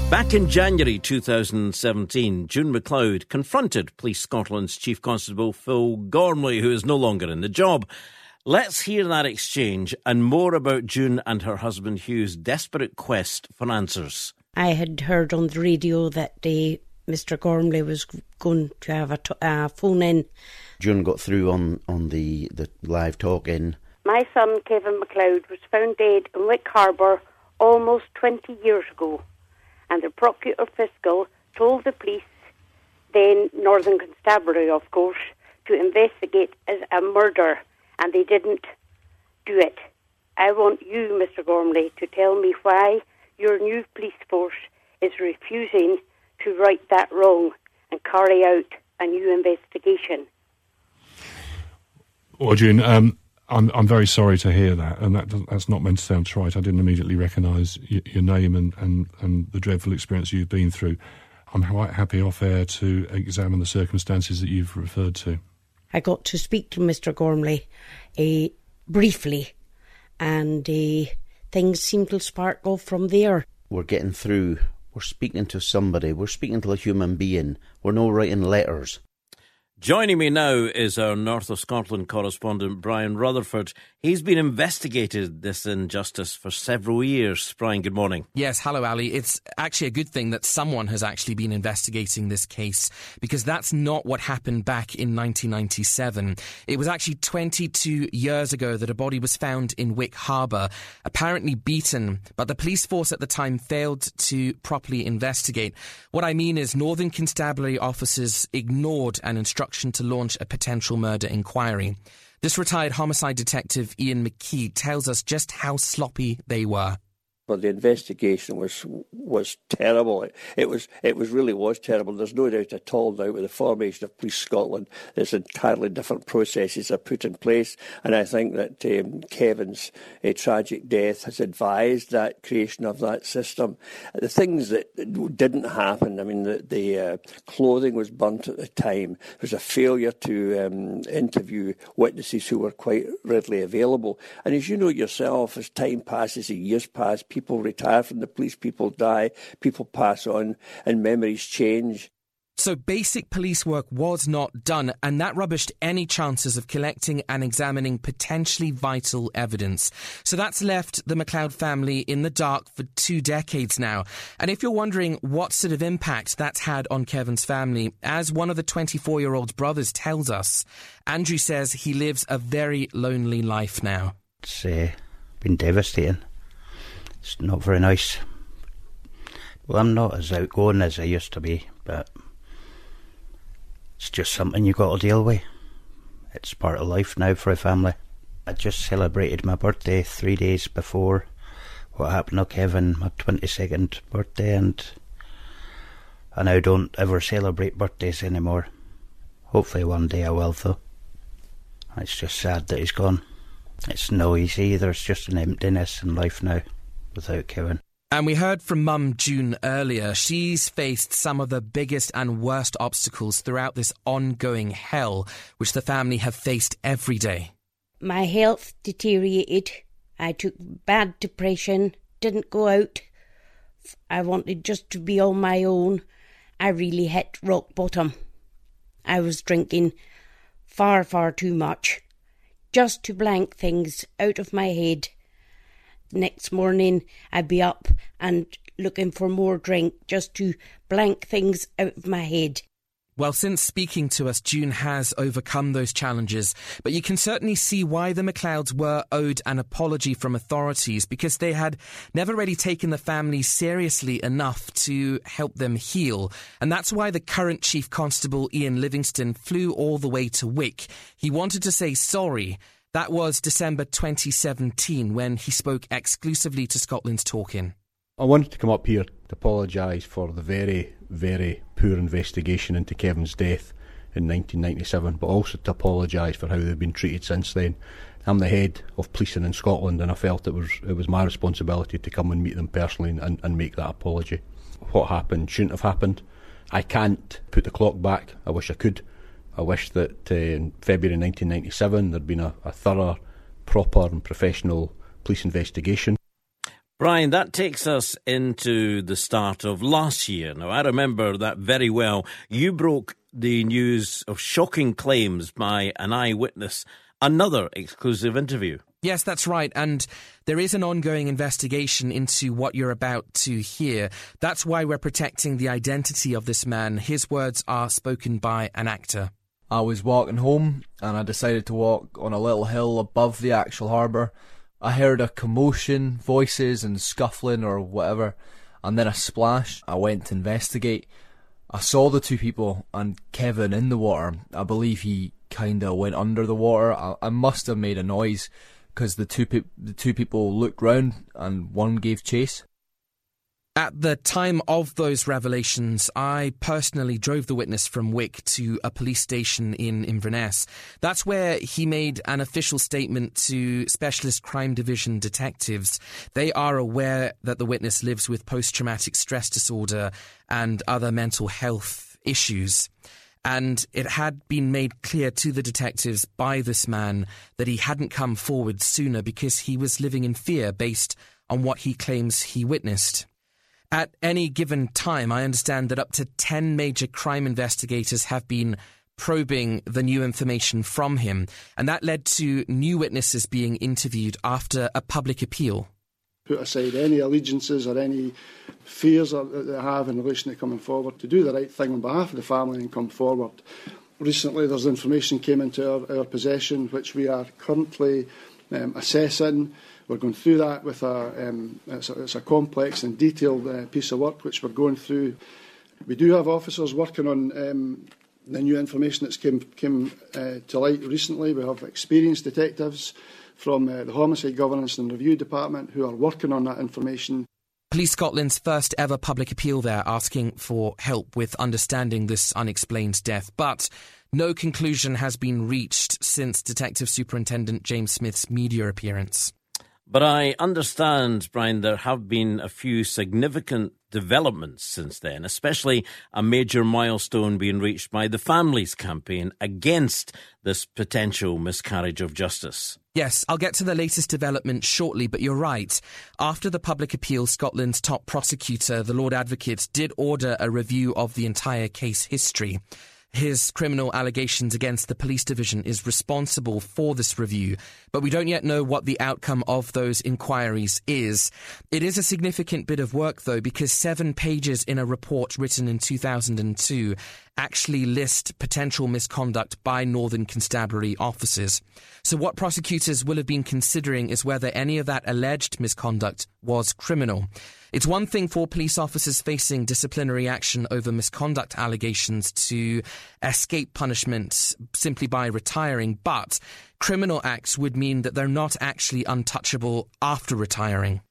Back in January 2017, June McLeod confronted Police Scotland's Chief Constable Phil Gormley, who is no longer in the job. Let's hear that exchange and more about June and her husband Hugh's desperate quest for answers. I had heard on the radio that day Mr. Gormley was going to have a t- uh, phone in. June got through on, on the, the live talk in. My son, Kevin McLeod, was found dead in Wick Harbour almost 20 years ago and the Procurator Fiscal told the police, then Northern Constabulary, of course, to investigate as a murder, and they didn't do it. I want you, Mr. Gormley, to tell me why your new police force is refusing to right that wrong and carry out a new investigation. Well, June, um, I'm I'm very sorry to hear that, and that that's not meant to sound trite. I didn't immediately recognise y- your name and, and, and the dreadful experience you've been through. I'm quite happy off air to examine the circumstances that you've referred to. I got to speak to Mr. Gormley uh, briefly, and uh, things seemed to sparkle from there. We're getting through. We're speaking to somebody. We're speaking to a human being. We're not writing letters. Joining me now is our North of Scotland correspondent, Brian Rutherford. He's been investigated this injustice for several years. Brian, good morning. Yes, hello, Ali. It's actually a good thing that someone has actually been investigating this case because that's not what happened back in 1997. It was actually 22 years ago that a body was found in Wick Harbour, apparently beaten, but the police force at the time failed to properly investigate. What I mean is, Northern Constabulary officers ignored an instruction to launch a potential murder inquiry. This retired homicide detective Ian McKee tells us just how sloppy they were but the investigation was was terrible. It, it, was it was really was terrible. There's no doubt at all now with the formation of Police Scotland, there's entirely different processes are put in place, and I think that um, Kevin's uh, tragic death has advised that creation of that system. The things that didn't happen, I mean, the, the uh, clothing was burnt at the time. There was a failure to um, interview witnesses who were quite readily available, and as you know yourself, as time passes and years pass, people people retire from the police, people die, people pass on, and memories change. So basic police work was not done, and that rubbished any chances of collecting and examining potentially vital evidence. So that's left the McLeod family in the dark for two decades now. And if you're wondering what sort of impact that's had on Kevin's family, as one of the 24 year old brothers tells us, Andrew says he lives a very lonely life now. It's uh, been devastating. It's not very nice. Well, I'm not as outgoing as I used to be, but it's just something you've got to deal with. It's part of life now for a family. I just celebrated my birthday three days before what happened to Kevin, my 22nd birthday, and I now don't ever celebrate birthdays anymore. Hopefully one day I will, though. It's just sad that he's gone. It's no easy, there's just an emptiness in life now without Kevin. And we heard from Mum June earlier. She's faced some of the biggest and worst obstacles throughout this ongoing hell, which the family have faced every day. My health deteriorated. I took bad depression, didn't go out. I wanted just to be on my own. I really hit rock bottom. I was drinking far, far too much, just to blank things out of my head next morning I'd be up and looking for more drink just to blank things out of my head. Well, since speaking to us, June has overcome those challenges, but you can certainly see why the McLeods were owed an apology from authorities because they had never really taken the family seriously enough to help them heal. And that's why the current Chief Constable Iain Livingstone flew all the way to Wick. He wanted to say sorry that was December 2017 when he spoke exclusively to Scotland's Talking. I wanted to come up here to apologise for the very, very poor investigation into Kevin's death in 1997, but also to apologise for how they've been treated since then. I'm the head of policing in Scotland, and I felt it was it was my responsibility to come and meet them personally and, and make that apology. What happened shouldn't have happened. I can't put the clock back. I wish I could, I wish that uh, in February 1997 there'd been a, a thorough, proper, and professional police investigation. Brian, that takes us into the start of last year. Now, I remember that very well. You broke the news of shocking claims by an eyewitness, another exclusive interview. Yes, that's right. And there is an ongoing investigation into what you're about to hear. That's why we're protecting the identity of this man. His words are spoken by an actor. I was walking home and I decided to walk on a little hill above the actual harbour. I heard a commotion, voices and scuffling or whatever, and then a splash. I went to investigate. I saw the two people and Kevin in the water. I believe he kinda went under the water. I, I must have made a noise because the two pe- the two people looked round and one gave chase. At the time of those revelations, I personally drove the witness from Wick to a police station in Inverness. That's where he made an official statement to Specialist Crime Division detectives. They are aware that the witness lives with post traumatic stress disorder and other mental health issues. And it had been made clear to the detectives by this man that he hadn't come forward sooner because he was living in fear based on what he claims he witnessed. At any given time, I understand that up to 10 major crime investigators have been probing the new information from him, and that led to new witnesses being interviewed after a public appeal. Put aside any allegiances or any fears that they have in relation to coming forward, to do the right thing on behalf of the family and come forward. Recently, there's information came into our, our possession which we are currently um, assessing. We're going through that with a, um, it's a, it's a complex and detailed uh, piece of work which we're going through. We do have officers working on um, the new information that's came, came uh, to light recently. We have experienced detectives from uh, the Homicide Governance and Review Department who are working on that information. Police Scotland's first ever public appeal there asking for help with understanding this unexplained death. But no conclusion has been reached since Detective Superintendent James Smith's media appearance. But I understand, Brian, there have been a few significant developments since then, especially a major milestone being reached by the Families Campaign against this potential miscarriage of justice. Yes, I'll get to the latest development shortly, but you're right. After the public appeal, Scotland's top prosecutor, the Lord Advocate, did order a review of the entire case history. His criminal allegations against the police division is responsible for this review, but we don't yet know what the outcome of those inquiries is. It is a significant bit of work, though, because seven pages in a report written in 2002 actually list potential misconduct by Northern Constabulary officers. So, what prosecutors will have been considering is whether any of that alleged misconduct was criminal. It's one thing for police officers facing disciplinary action over misconduct allegations to escape punishment simply by retiring, but criminal acts would mean that they're not actually untouchable after retiring.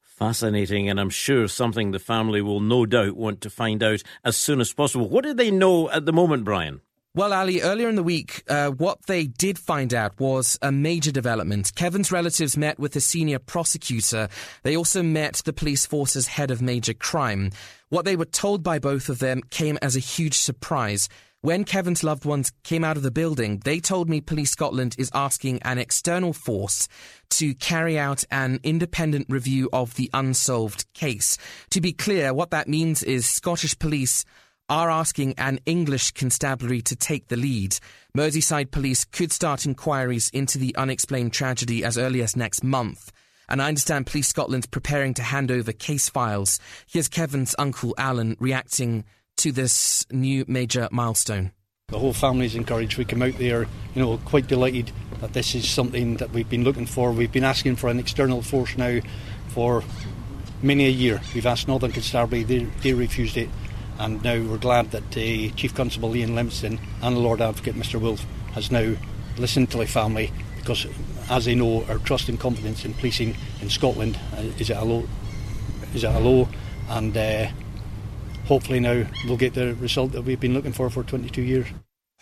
Fascinating, and I'm sure something the family will no doubt want to find out as soon as possible. What do they know at the moment, Brian? Well, Ali, earlier in the week, uh, what they did find out was a major development. Kevin's relatives met with the senior prosecutor. They also met the police force's head of major crime. What they were told by both of them came as a huge surprise. When Kevin's loved ones came out of the building, they told me Police Scotland is asking an external force to carry out an independent review of the unsolved case. To be clear, what that means is Scottish police are asking an English constabulary to take the lead. Merseyside police could start inquiries into the unexplained tragedy as early as next month. And I understand Police Scotland's preparing to hand over case files. Here's Kevin's uncle Alan reacting to this new major milestone. The whole family's encouraged. We come out there, you know, quite delighted that this is something that we've been looking for. We've been asking for an external force now for many a year. We've asked Northern Constabulary, they, they refused it and now we're glad that uh, Chief Constable Iain Livingstone and the Lord Advocate Mr Wolffe has now listened to the family because as they know our trust and confidence in policing in Scotland uh, is at a low is at a low and uh, hopefully now we'll get the result that we've been looking for for 22 years.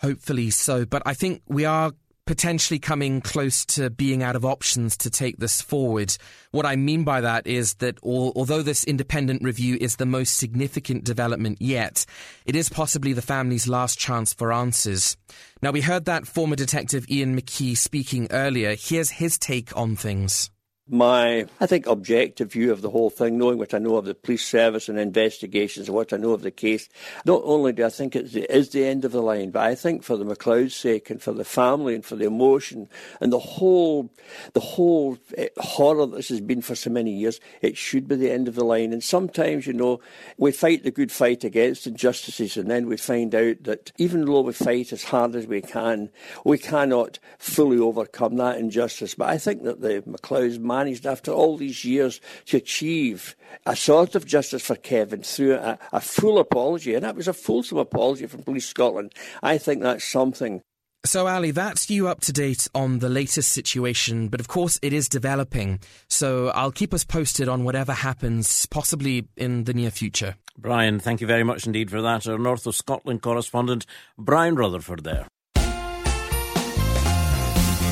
Hopefully so, but I think we are potentially coming close to being out of options to take this forward. What I mean by that is that although this independent review is the most significant development yet, it is possibly the family's last chance for answers. Now, we heard that former detective Ian McKee speaking earlier. Here's his take on things my, I think, objective view of the whole thing, knowing what I know of the police service and investigations and what I know of the case, not only do I think it is the end of the line, but I think for the McLeod's sake and for the family and for the emotion and the whole, the whole eh, horror that this has been for so many years, it should be the end of the line. And sometimes, you know, we fight the good fight against injustices and then we find out that even though we fight as hard as we can, we cannot fully overcome that injustice. But I think that the McLeod's managed after all these years to achieve a sort of justice for Kevin through a, a full apology, and that was a fulsome apology from Police Scotland. I think that's something so, Ali, that's you up to date on the latest situation, but of course it is developing. So, I'll keep us posted on whatever happens, possibly in the near future. Brian, thank you very much indeed for that. Our North of Scotland correspondent, Brian Rutherford, there.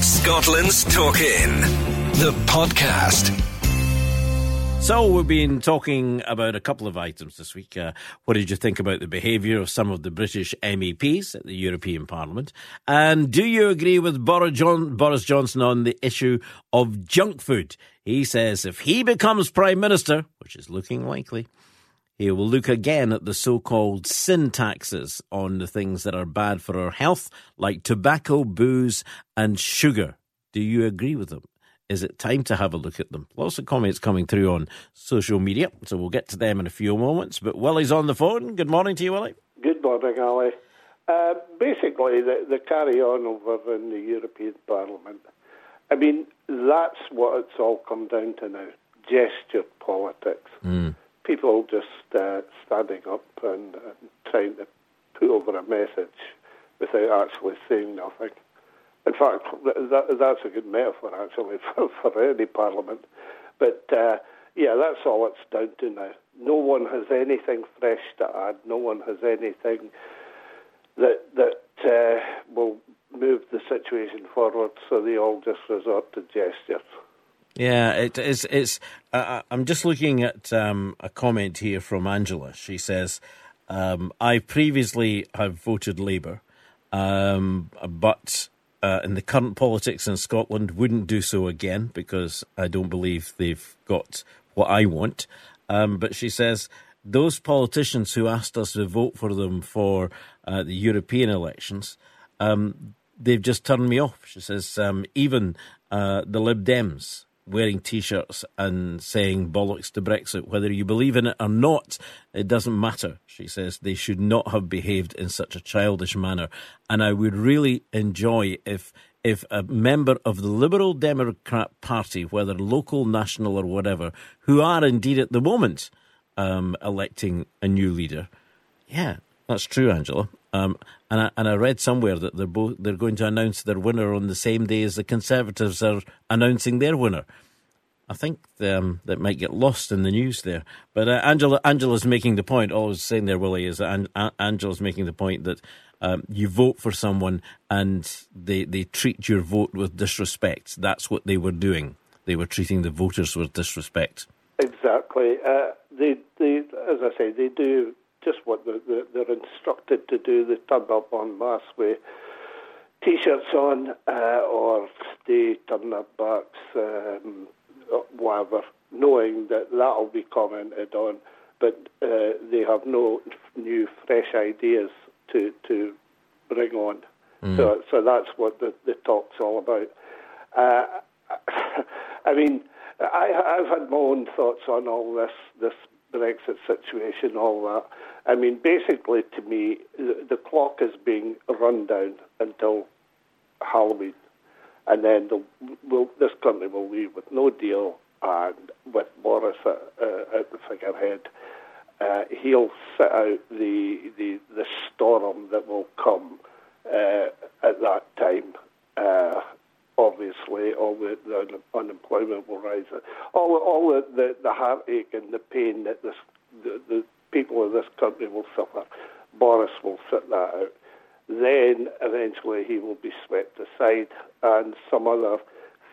Scotland's Talking the podcast. So, we've been talking about a couple of items this week. Uh, what did you think about the behaviour of some of the British MEPs at the European Parliament? And do you agree with Boris, John- Boris Johnson on the issue of junk food? He says if he becomes Prime Minister, which is looking likely, He will look again at the so called sin taxes on the things that are bad for our health, like tobacco, booze, and sugar. Do you agree with him? Is it time to have a look at them? Lots of comments coming through on social media, so we'll get to them in a few moments. But Willie's on the phone. Good morning to you, Willie. Good morning, Ali. Uh, basically, the, the carry on over in the European Parliament, I mean, that's what it's all come down to now gesture politics. Mm. People just uh, standing up and, and trying to put over a message without actually saying nothing. In fact, that, that's a good metaphor, actually, for, for any parliament. But uh, yeah, that's all it's down to now. No one has anything fresh to add. No one has anything that that uh, will move the situation forward. So they all just resort to gestures. Yeah, it is. It's. Uh, I'm just looking at um, a comment here from Angela. She says, um, "I previously have voted Labour, um, but uh, in the current politics in Scotland, wouldn't do so again because I don't believe they've got what I want." Um, but she says those politicians who asked us to vote for them for uh, the European elections, um, they've just turned me off. She says um, even uh, the Lib Dems wearing T-shirts and saying bollocks to Brexit, whether you believe in it or not, it doesn't matter. She says they should not have behaved in such a childish manner, and I would really enjoy if if a member of the Liberal Democrat Party, whether local, national, or whatever, who are indeed at the moment um, electing a new leader, yeah, that's true, Angela. Um, and I, and I read somewhere that they're both they're going to announce their winner on the same day as the Conservatives are announcing their winner. I think um, that might get lost in the news there. But uh, Angela Angela's making the point. All I was saying there, Willie, is that An- Angela's making the point that um, you vote for someone and they they treat your vote with disrespect. That's what they were doing. They were treating the voters with disrespect. Exactly. Uh, they, they, as I say, they do just what they're, they're instructed to do. They turn up on mass with t-shirts on, uh, or they turn their backs, um, whatever, knowing that that'll be commented on, but uh, they have no new, fresh ideas to to bring on. Mm. So, so that's what the, the talk's all about. Uh, I mean, I, I've had my own thoughts on all this this Brexit situation, all that. I mean, basically, to me, the, the clock is being run down until Halloween, and then the, will, this country will leave with no deal and with Boris at, uh, at the figurehead. Uh, he'll set out the, the the storm that will come uh, at that time. Obviously, all the, the, unemployment will rise. All all the, the, the heartache and the pain that this, the, the people of this country will suffer. Boris will sit that out. Then eventually he will be swept aside, and some other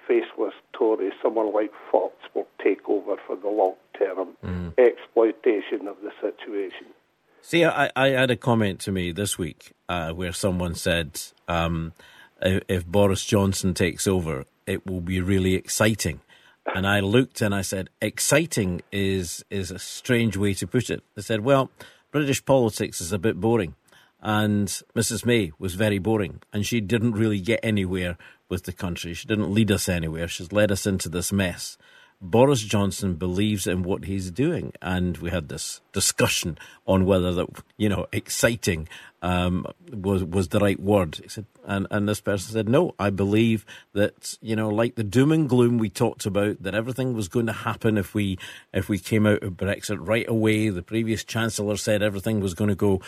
faceless Tory, someone like Fox, will take over for the long term mm. exploitation of the situation. See, I, I had a comment to me this week uh, where someone said, um, if Boris Johnson takes over, it will be really exciting. And I looked and I said, exciting is is a strange way to put it. I said, well, British politics is a bit boring. And Mrs. May was very boring. And she didn't really get anywhere with the country. She didn't lead us anywhere. She's led us into this mess. Boris Johnson believes in what he's doing, and we had this discussion on whether that you know exciting um, was was the right word. He said, and and this person said, no, I believe that you know, like the doom and gloom we talked about, that everything was going to happen if we if we came out of Brexit right away. The previous chancellor said everything was going to go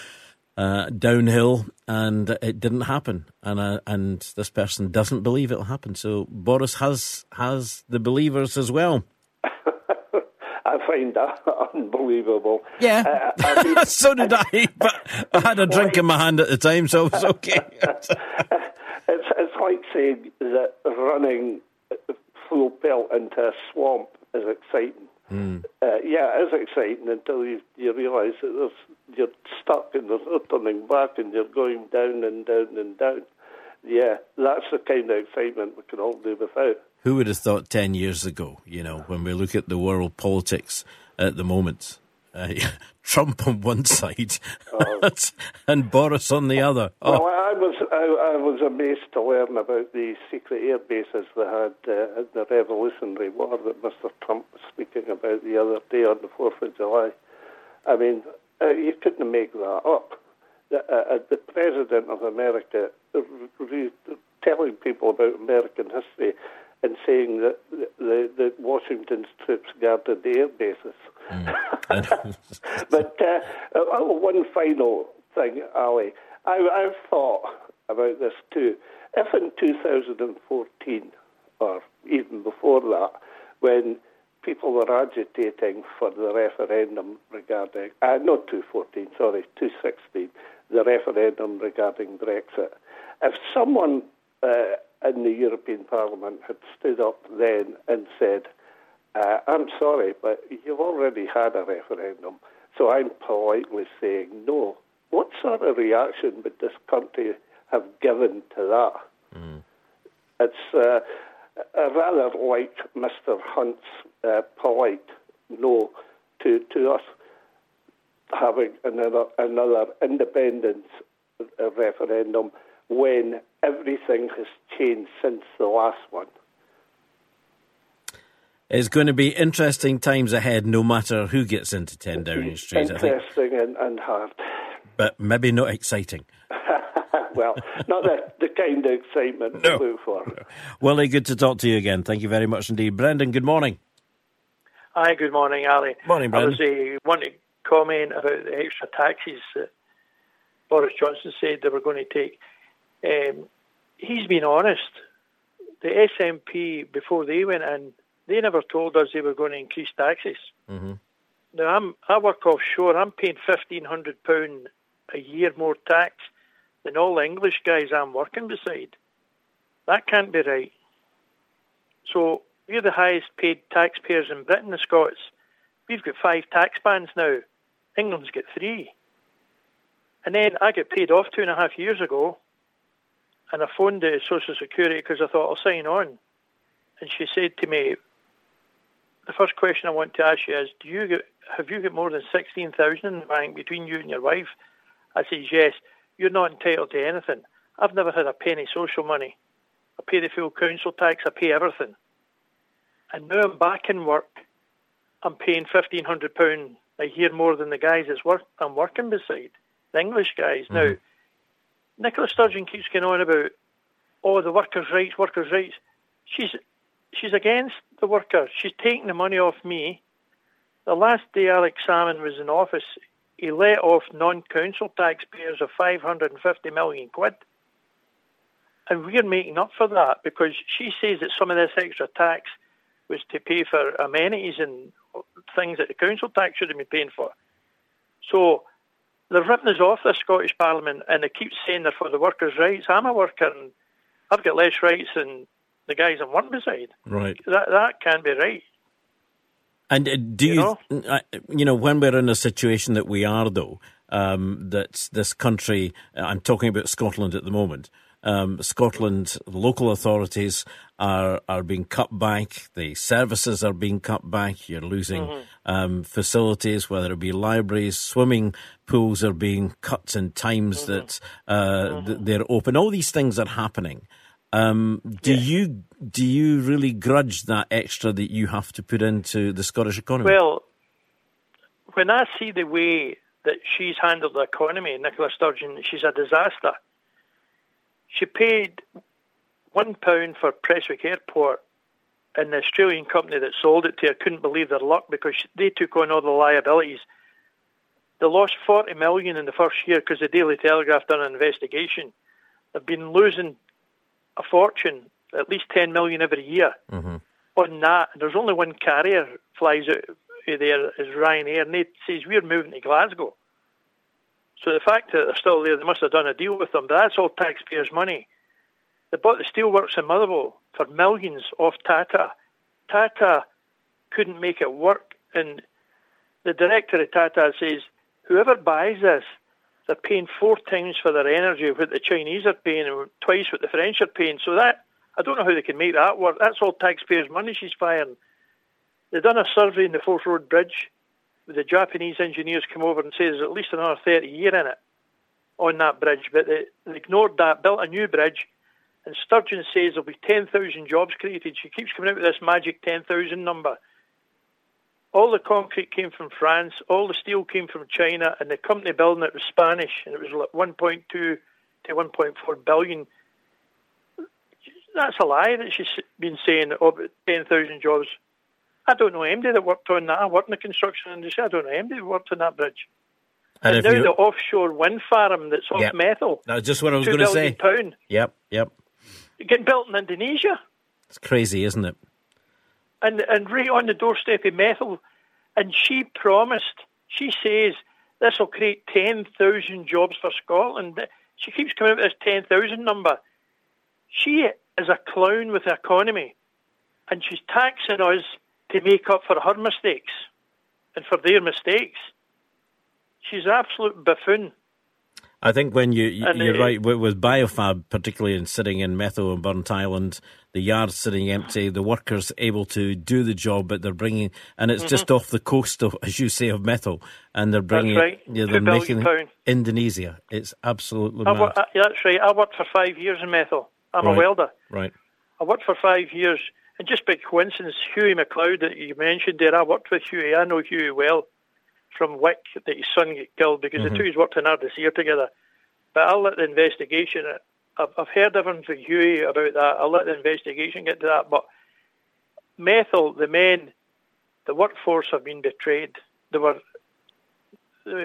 uh, downhill, and it didn't happen. And uh, and this person doesn't believe it'll happen. So Boris has has the believers as well. I find that unbelievable. Yeah, uh, I mean, so did I. But I had a drink in my hand at the time, so it was okay. it's it's like saying that running full pelt into a swamp is exciting. Mm. Uh, yeah, it is exciting until you, you realise that you're stuck and there's no turning back and you're going down and down and down. Yeah, that's the kind of excitement we can all do without. Who would have thought 10 years ago, you know, when we look at the world politics at the moment, Uh, Trump on one side and Boris on the other. Oh. Well, I was I, I, was amazed to learn about the secret air bases they had uh, the Revolutionary War that Mr. Trump was speaking about the other day on the Fourth of July. I mean, uh, you couldn't make that up. The, uh, uh the president of America re- telling people about American history and saying that the, the Washington's troops guarded the air bases. Mm. but uh, oh, one final thing, Ali. I, I've thought about this too. If in 2014, or even before that, when people were agitating for the referendum regarding, uh, not 214, sorry, 216, the referendum regarding Brexit, if someone uh, in the European Parliament had stood up then and said, uh, I'm sorry, but you've already had a referendum, so I'm politely saying no. What sort of reaction would this country have given to that? Mm. It's uh, rather like Mr. Hunt's uh, polite no to, to us having another another independence referendum when everything has changed since the last one. It's going to be interesting times ahead, no matter who gets into 10 Downing Street. Interesting and, and hard. But maybe not exciting. Well, not the, the kind of excitement no. we look for. Willie, good to talk to you again. Thank you very much indeed. Brendan, good morning. Hi, good morning, Ali. Morning, Brendan. I was uh, want to comment about the extra taxes that Boris Johnson said they were going to take. Um, he's been honest. The SNP, before they went in, they never told us they were going to increase taxes. Mm-hmm. Now, I'm, I work offshore. I'm paying £1,500 a year more tax than all the English guys I'm working beside. That can't be right. So we're the highest paid taxpayers in Britain, the Scots. We've got five tax bands now. England's got three. And then I got paid off two and a half years ago and I phoned the Social Security because I thought I'll sign on. And she said to me, the first question I want to ask you is, do you get, have you got more than 16,000 in the bank between you and your wife? I says, yes. You're not entitled to anything. I've never had a penny social money. I pay the full council tax. I pay everything. And now I'm back in work. I'm paying £1,500 a year more than the guys that's work, I'm working beside, the English guys. Mm-hmm. Now, Nicola Sturgeon keeps going on about, oh, the workers' rights, workers' rights. She's she's against the workers. She's taking the money off me. The last day Alex Salmond was in office, he let off non-council taxpayers of 550 million quid. And we're making up for that because she says that some of this extra tax was to pay for amenities and things that the council tax should have been paying for. So they're ripping us off the Scottish Parliament and they keep saying they're for the workers' rights. I'm a worker and I've got less rights than the guys I'm working beside. Right. That that can't be right. And uh, do you, you know? Uh, you know, when we're in a situation that we are, though, um, that this country, I'm talking about Scotland at the moment, um, Scotland, local authorities are are being cut back. The services are being cut back. You're losing mm-hmm. um, facilities, whether it be libraries, swimming pools are being cut in times mm-hmm. that uh, mm-hmm. they're open. All these things are happening. Um, do yeah. you do you really grudge that extra that you have to put into the Scottish economy? Well, when I see the way that she's handled the economy, Nicola Sturgeon, she's a disaster. She paid one pound for Prestwick Airport, and the Australian company that sold it to her couldn't believe their luck because they took on all the liabilities. They lost 40 million in the first year because the Daily Telegraph done an investigation. They've been losing a fortune, at least 10 million every year mm-hmm. on that. And there's only one carrier flies out there is Ryanair, and they says we're moving to Glasgow. So the fact that they're still there, they must have done a deal with them. But that's all taxpayers' money. They bought the steelworks in Motherwell for millions off Tata. Tata couldn't make it work, and the director of Tata says whoever buys this, they're paying four times for their energy what the Chinese are paying and twice what the French are paying. So that I don't know how they can make that work. That's all taxpayers' money she's firing. They've done a survey in the Forth Road Bridge with the Japanese engineers come over and say there's at least another 30 year in it on that bridge, but they, they ignored that, built a new bridge, and Sturgeon says there'll be 10,000 jobs created. She keeps coming out with this magic 10,000 number. All the concrete came from France, all the steel came from China, and the company building it was Spanish, and it was like 1.2 to 1.4 billion. That's a lie that she's been saying oh, about 10,000 jobs. I don't know anybody that worked on that. I worked in the construction industry. I don't know anybody that worked on that bridge. And, and now you... the offshore wind farm that's off yep. Methil. That's just what I was going to say. Pound. Yep, yep. Getting built in Indonesia. It's crazy, isn't it? And and right on the doorstep of Methil, and she promised. She says this will create ten thousand jobs for Scotland. She keeps coming up with this ten thousand number. She is a clown with the economy, and she's taxing us to make up for her mistakes and for their mistakes. She's an absolute buffoon. I think when you, you are right with, with, BiFab, particularly in sitting in Methil and Burntisland, the yards sitting empty, the workers able to do the job, but they're bringing, and it's mm-hmm. just off the coast of, as you say, of Methil, and they're bringing, that's right. yeah, they're making Indonesia. It's absolutely I, mad. Uh, that's right. I worked for five years in Methil. I'm right. a welder. Right. I worked for five years, and just by coincidence, Hughie McLeod that you mentioned there, I worked with Hughie. I know Hughie well from Wick that his son got killed because mm-hmm. the two's worked in Ardersier together. But I'll let the investigation. I've, I've heard everything from Hughie about that. I'll let the investigation get to that. But Methil, the men, the workforce have been betrayed. They were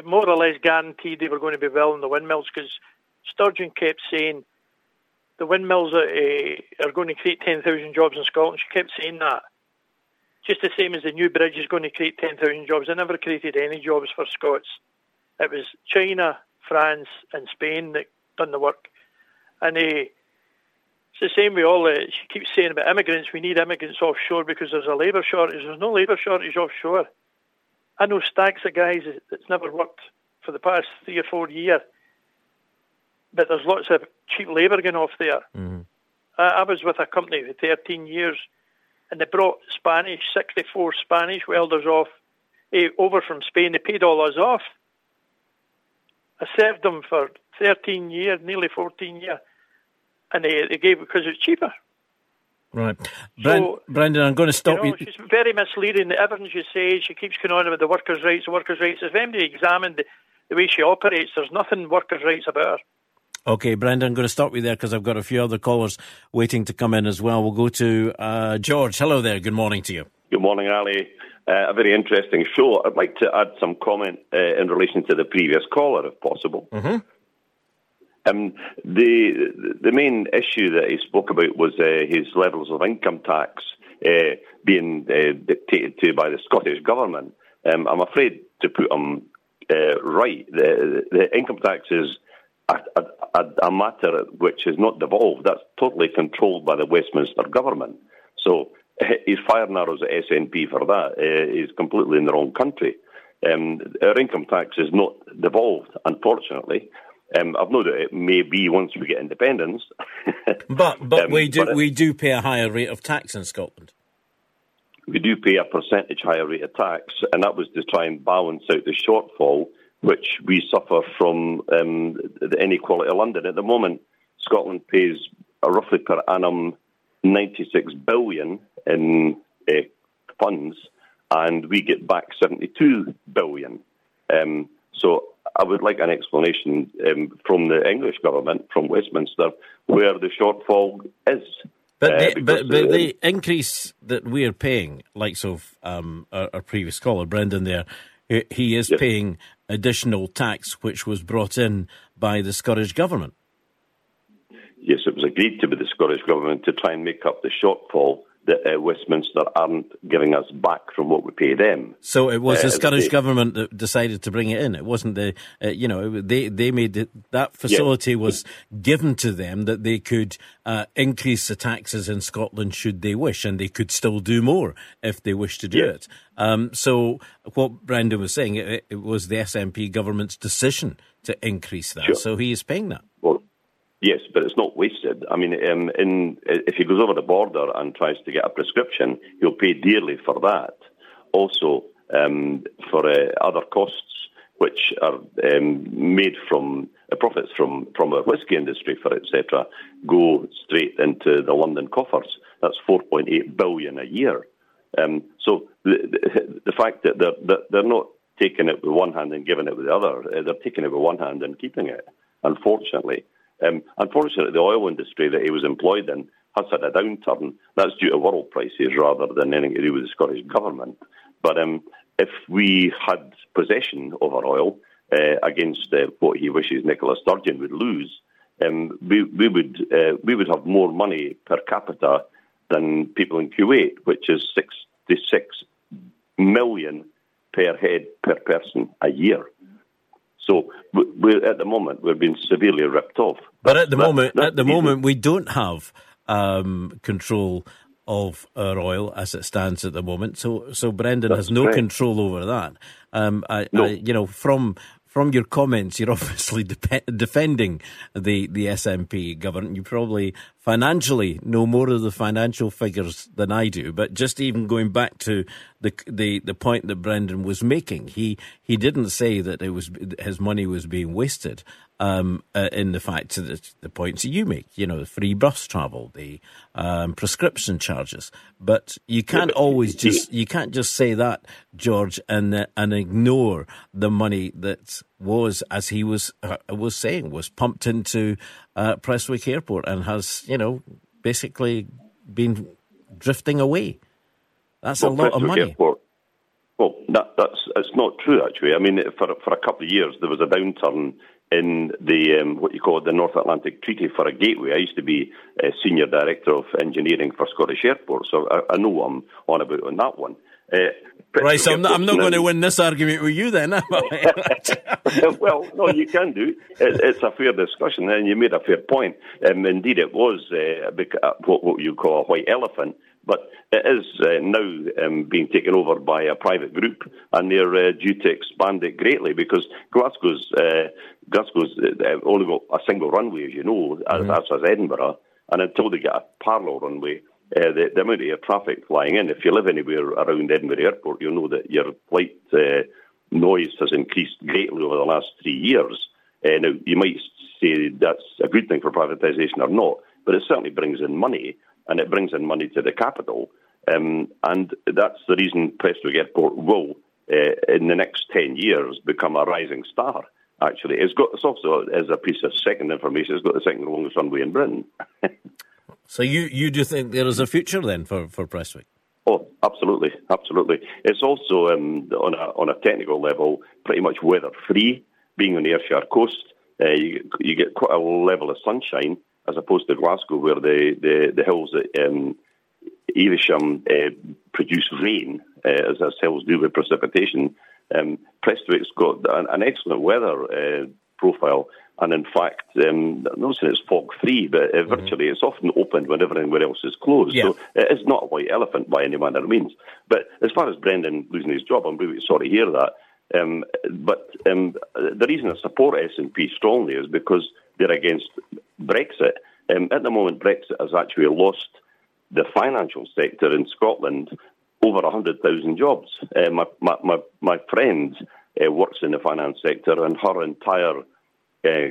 more or less guaranteed they were going to be building the windmills because Sturgeon kept saying the windmills are, uh, are going to create 10,000 jobs in Scotland. She kept saying that. Just the same as the new bridge is going to create 10,000 jobs. They never created any jobs for Scots. It was China, France, and Spain that done the work. And uh, it's the same with all the, she keeps saying about immigrants, we need immigrants offshore because there's a labour shortage. There's no labour shortage offshore. I know stacks of guys that's never worked for the past three or four years, but there's lots of cheap labour going off there. Mm-hmm. I, I was with a company for 13 years and they brought Spanish, 64 Spanish welders off, eh, over from Spain. They paid all us off. I served them for 13 years, nearly 14 years, and they, they gave because it's cheaper. Right. So, Brendan, I'm going to stop you. Know, you. She's very misleading. Everything she says, she keeps going on about the workers' rights, the workers' rights. If anybody examined the, the way she operates, there's nothing workers' rights about her. Okay, Brendan, I'm going to stop you there because I've got a few other callers waiting to come in as well. We'll go to uh, George. Hello there. Good morning to you. Good morning, Ali. Uh, a very interesting show. I'd like to add some comment uh, in relation to the previous caller, if possible. Mm-hmm. Um, the the main issue that he spoke about was uh, his levels of income tax uh, being uh, dictated to by the Scottish government. Um, I'm afraid to put him uh, right. The, the income tax is a, a, a, matter which is not devolved. That's totally controlled by the Westminster government. So his fire arrows at SNP for that uh, is completely in the wrong country. Um, our income tax is not devolved, unfortunately. Um, I've no doubt it may be once we get independence. but but um, we do but we do pay a higher rate of tax in Scotland. We do pay a percentage higher rate of tax, and that was to try and balance out the shortfall which we suffer from um, the inequality of London. At the moment, Scotland pays roughly per annum 96 billion in uh, funds, and we get back 72 billion. Um, so I would like an explanation um, from the English government, from Westminster, where the shortfall is. But, uh, the, but, but the increase that we're paying, like of um, our, our, previous caller, Brendan, there, he is yes. paying additional tax which was brought in by the Scottish Government. Yes, it was agreed to by the Scottish Government to try and make up the shortfall that uh, Westminster aren't giving us back from what we pay them. So it was the uh, Scottish they, government that decided to bring it in. It wasn't the, uh, you know, they they made it, that facility yeah. was given to them that they could uh, increase the taxes in Scotland should they wish, and they could still do more if they wish to do yeah. it. Um, so what Brandon was saying, it, it, was the SNP government's decision to increase that. Sure. So he is paying that. Well, Yes, but it's not wasted. I mean, um, in, if he goes over the border and tries to get a prescription, he'll pay dearly for that. Also, um, for uh, other costs which are um, made from uh, profits from, from our whisky industry, for etc., go straight into the London coffers. That's 4.8 billion a year. Um, so the, the, fact that they're, they're not taking it with one hand and giving it with the other, uh, they're taking it with one hand and keeping it. Unfortunately, um, unfortunately, the oil industry that he was employed in has had a downturn. That's due to world prices rather than anything to do with the Scottish government. But um, if we had possession of our oil uh, against uh, what he wishes Nicola Sturgeon would lose, um, we, we, would uh, we would have more money per capita than people in Kuwait, which is 66 million per head per person a year. So we're, at the moment we're being severely ripped off. But at the that, moment, at the moment, we don't have um, control of our oil as it stands at the moment. So, so Brendan That's has no correct. control over that. Um, I, no. I, you know, from from your comments, you're obviously de- defending the, the SNP government. You probably financially know more of the financial figures than I do. But just even going back to the the, the point that Brendan was making, he he didn't say that it was his money was being wasted um, uh, in the fact that the points that you make, you know, the free bus travel, the um, prescription charges. But you can't always just you can't just say that, George, and uh, and ignore the money that was, as he was uh, was saying, was pumped into uh, Prestwick Airport and has, you know, basically been drifting away. That's well, a lot Prestwick of money. Airport. Well, that, that's it's not true actually. I mean, for for a couple of years there was a downturn in the um, what you call the North Atlantic Treaty for a gateway. I used to be a senior director of engineering for Scottish Airports, so I, I know what I'm on about on that one. Uh, right, so I'm not, I'm not going to win this argument with you then, well, no, you can do. It, it's a fair discussion, and you made a fair point. Um, indeed, it was uh, what, what you call a white elephant, but it is uh, now um, being taken over by a private group, and they're uh, due to expand it greatly because Glasgow's uh, Glasgow's uh, only got a single runway, as you know, mm-hmm. as, as Edinburgh, and until they get a parallel runway, uh, the, the, amount of air traffic flying in. If you live anywhere around Edinburgh Airport, you'll know that your flight uh, noise has increased greatly over the last three years. Uh, now, you might say that's a good thing for privatisation or not, but it certainly brings in money, and it brings in money to the capital. Um, and that's the reason Prestwick Airport will, uh, in the next 10 years, become a rising star actually. It's got it's also as a piece of second information. It's got the second longest runway in Britain. So you, you do think there is a future then for, for Prestwick? Oh, absolutely, absolutely. It's also um, on a on a technical level pretty much weather free. Being on the Ayrshire coast, uh, you, you get quite a level of sunshine as opposed to Glasgow, where the the, the hills at um, Evesham uh, produce rain, uh, as, as hills do with precipitation. Um, Prestwick's got an, an excellent weather uh, profile. And in fact, um, not saying it's fog free, but uh, mm-hmm. virtually it's often opened when everywhere else is closed. Yeah. So it is not a white elephant by any manner of means. But as far as Brendan losing his job, I'm really sorry to hear that. Um, but um, the reason I support SNP strongly is because they're against Brexit. Um, at the moment, Brexit has actually lost the financial sector in Scotland over 100,000 jobs. Uh, my, my, my, friend uh, works in the finance sector, and her entire uh,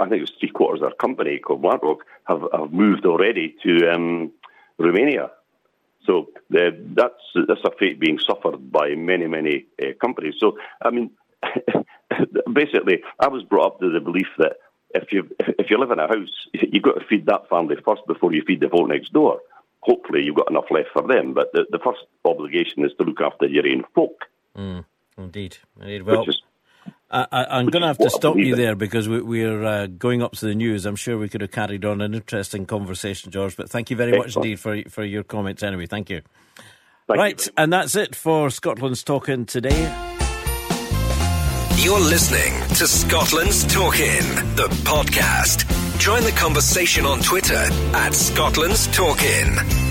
I think it's three quarters of their company called BlackRock have, have moved already to um, Romania. So uh, that's that's a fate being suffered by many many uh, companies. So I mean, basically, I was brought up to the belief that if you if you live in a house, you've got to feed that family first before you feed the folk next door. Hopefully, you've got enough left for them, but the, the first obligation is to look after your own folk. Mm, indeed, indeed. Well, is, I, am going to have to stop you there because we, are uh, going up to the news. I'm sure we could have carried on an interesting conversation, George. But thank you very Excellent. much indeed for for your comments. Anyway, thank you. Thank right, you. and that's it for Scotland's Talking today. You're listening to Scotland's Talking, the podcast. Join the conversation on Twitter at Scotland's Talking.